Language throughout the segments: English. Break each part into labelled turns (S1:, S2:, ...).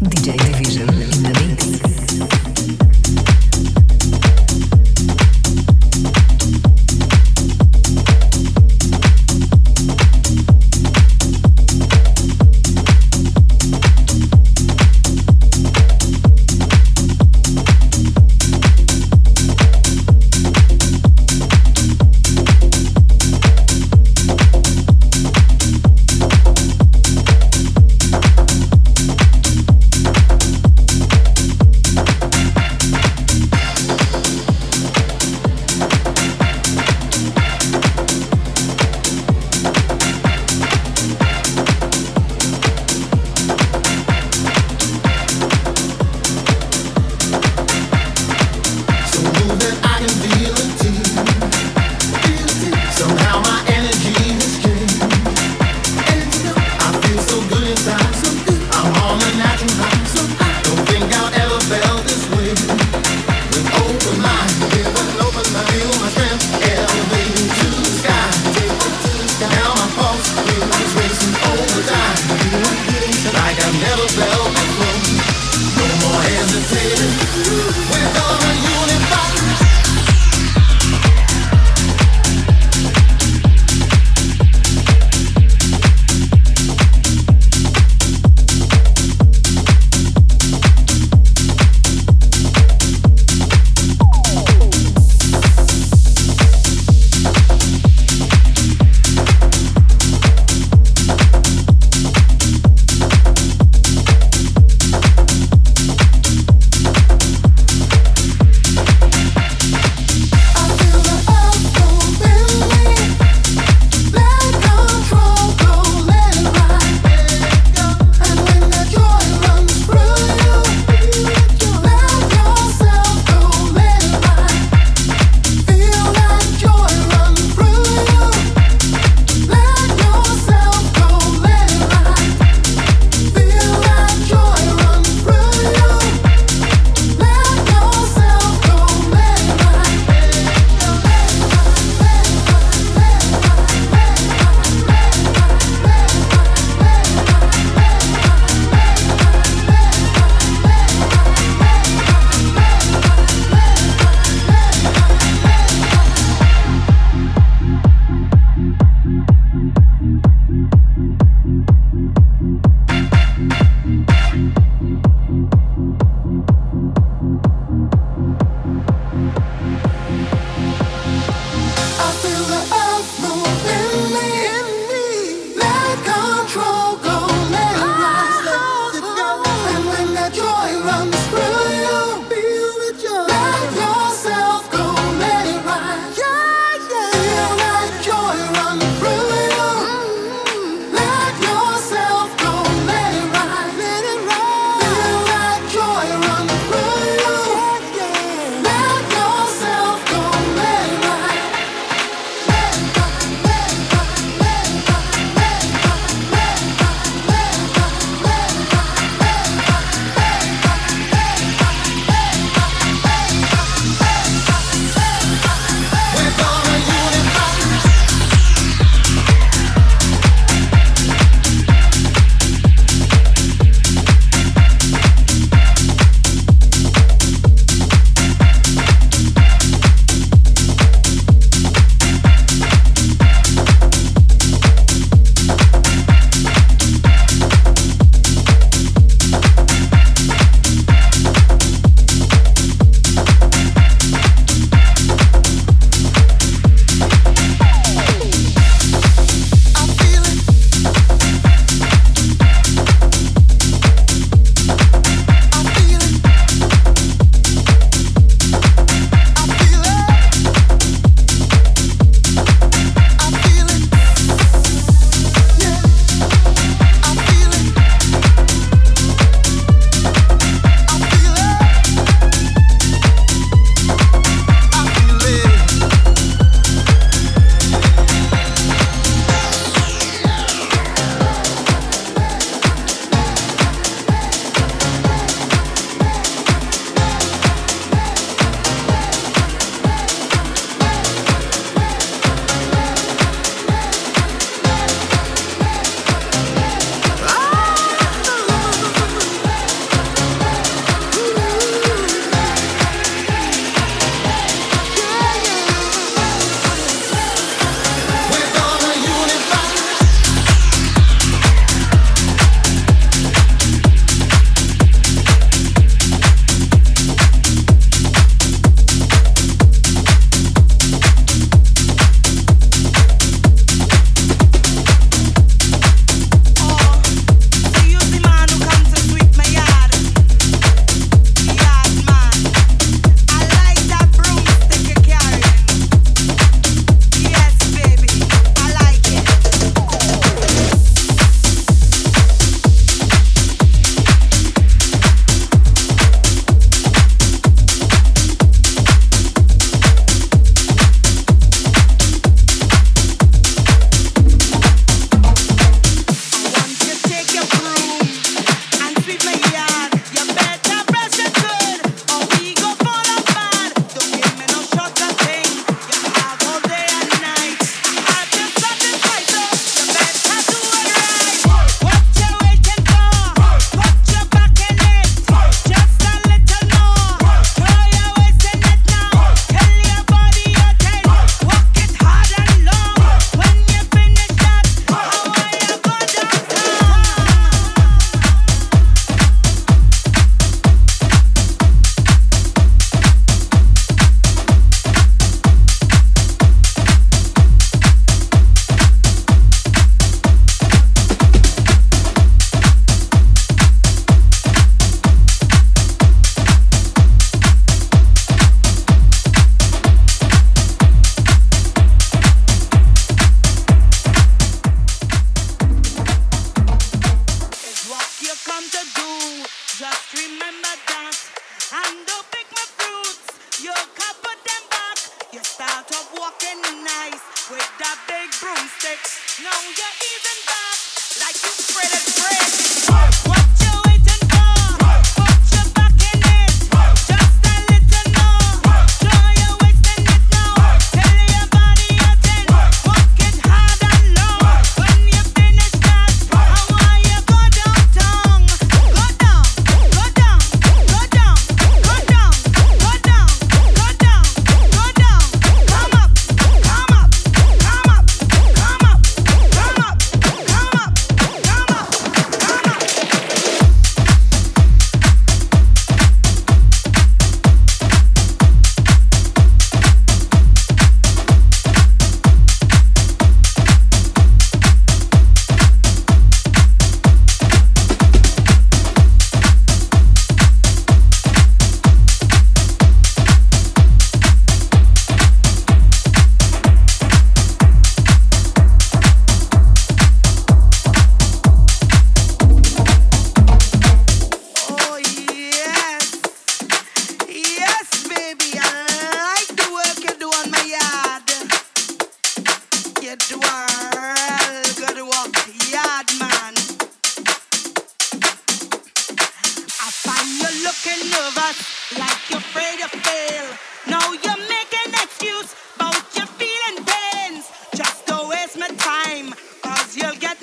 S1: DJ Division.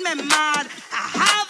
S1: screaming mad. I have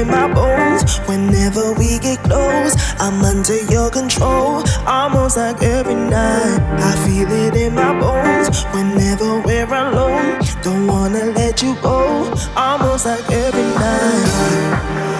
S1: in
S2: my bones. Whenever we get close, I'm under your control. Almost like every night, I feel it in my bones. Whenever we're alone, don't wanna let you go. Almost like every night.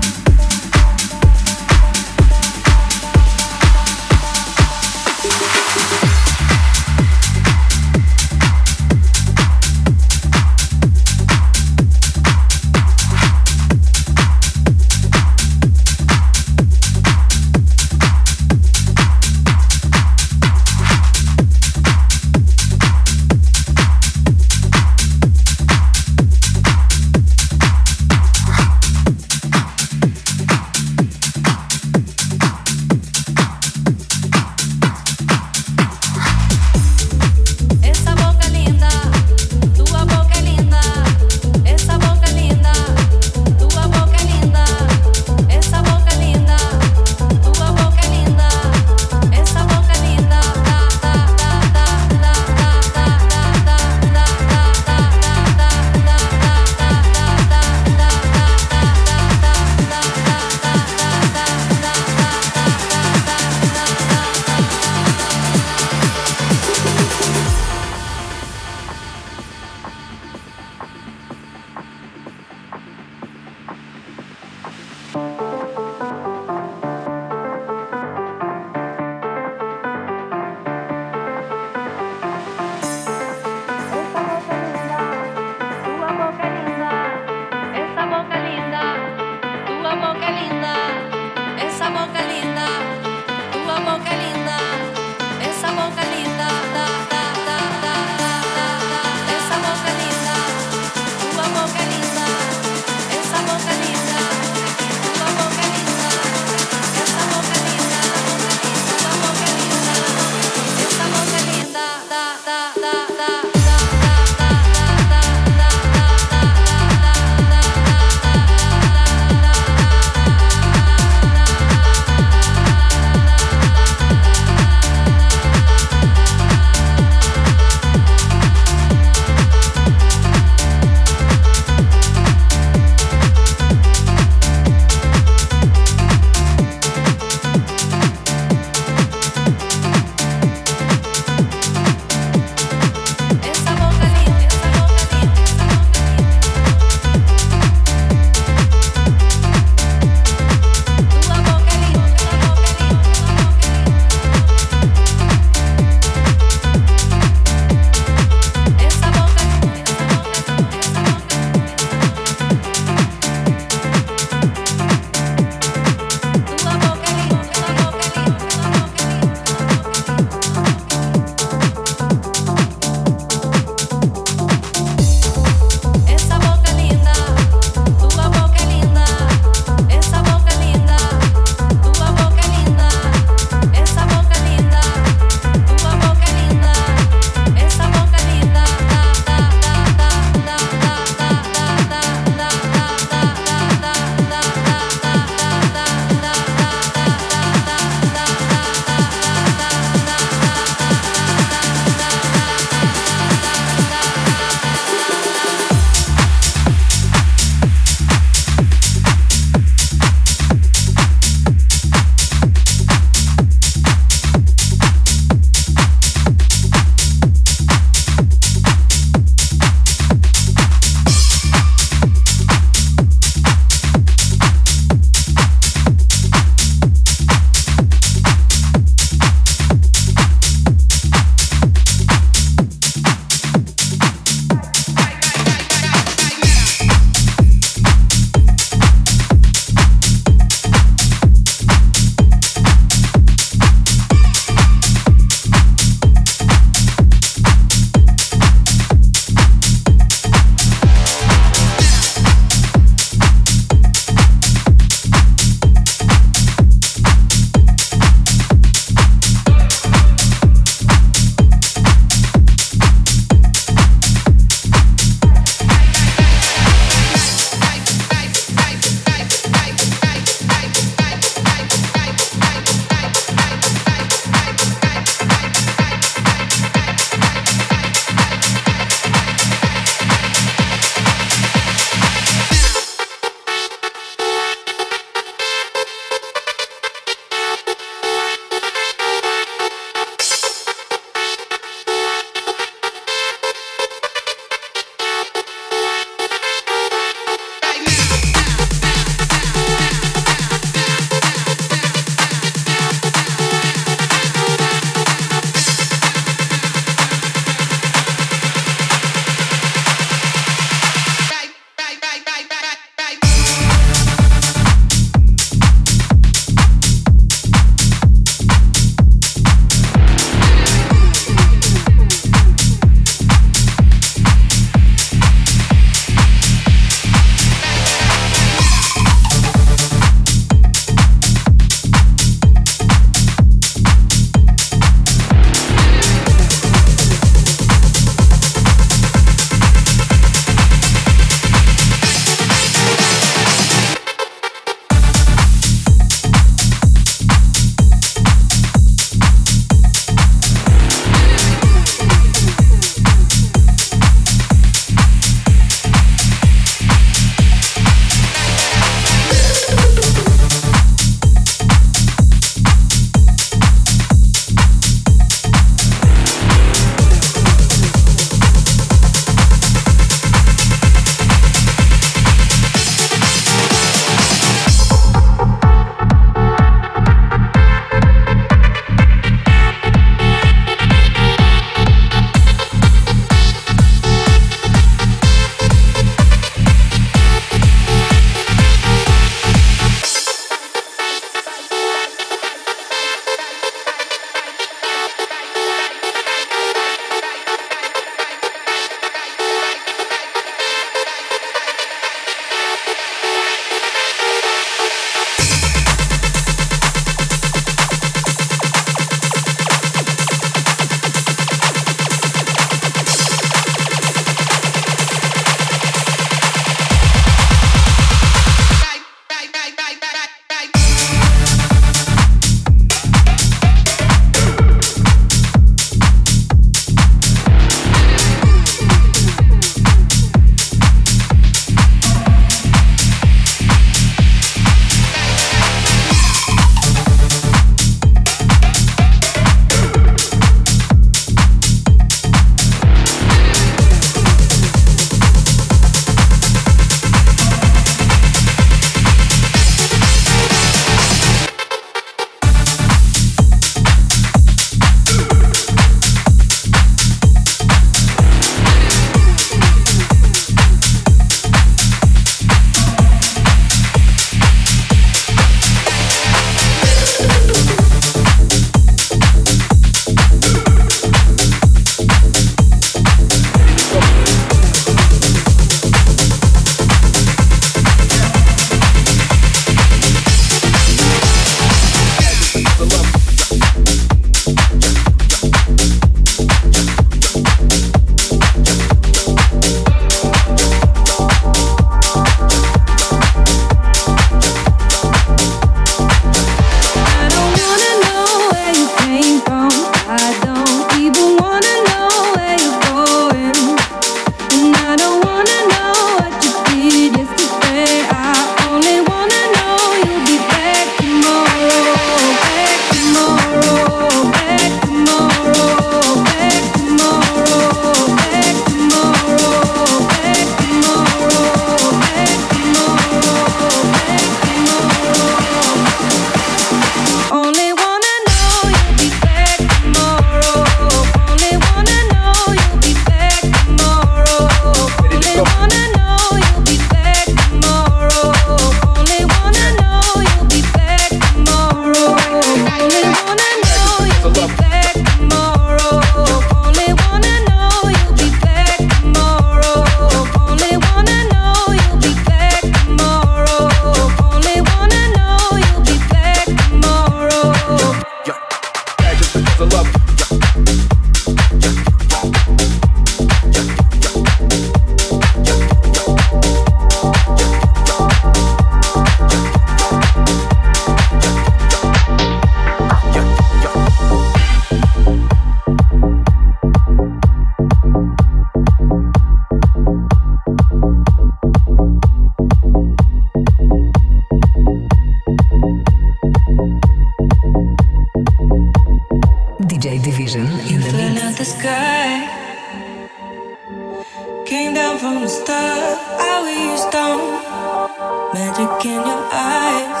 S2: magic in your eyes.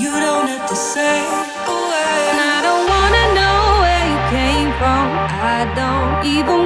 S2: You don't have to say a word.
S3: I don't wanna know where you came from. I don't even.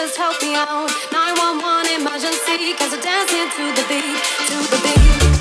S3: just help me out. 911 emergency, cause I dance into the beat, to the beat.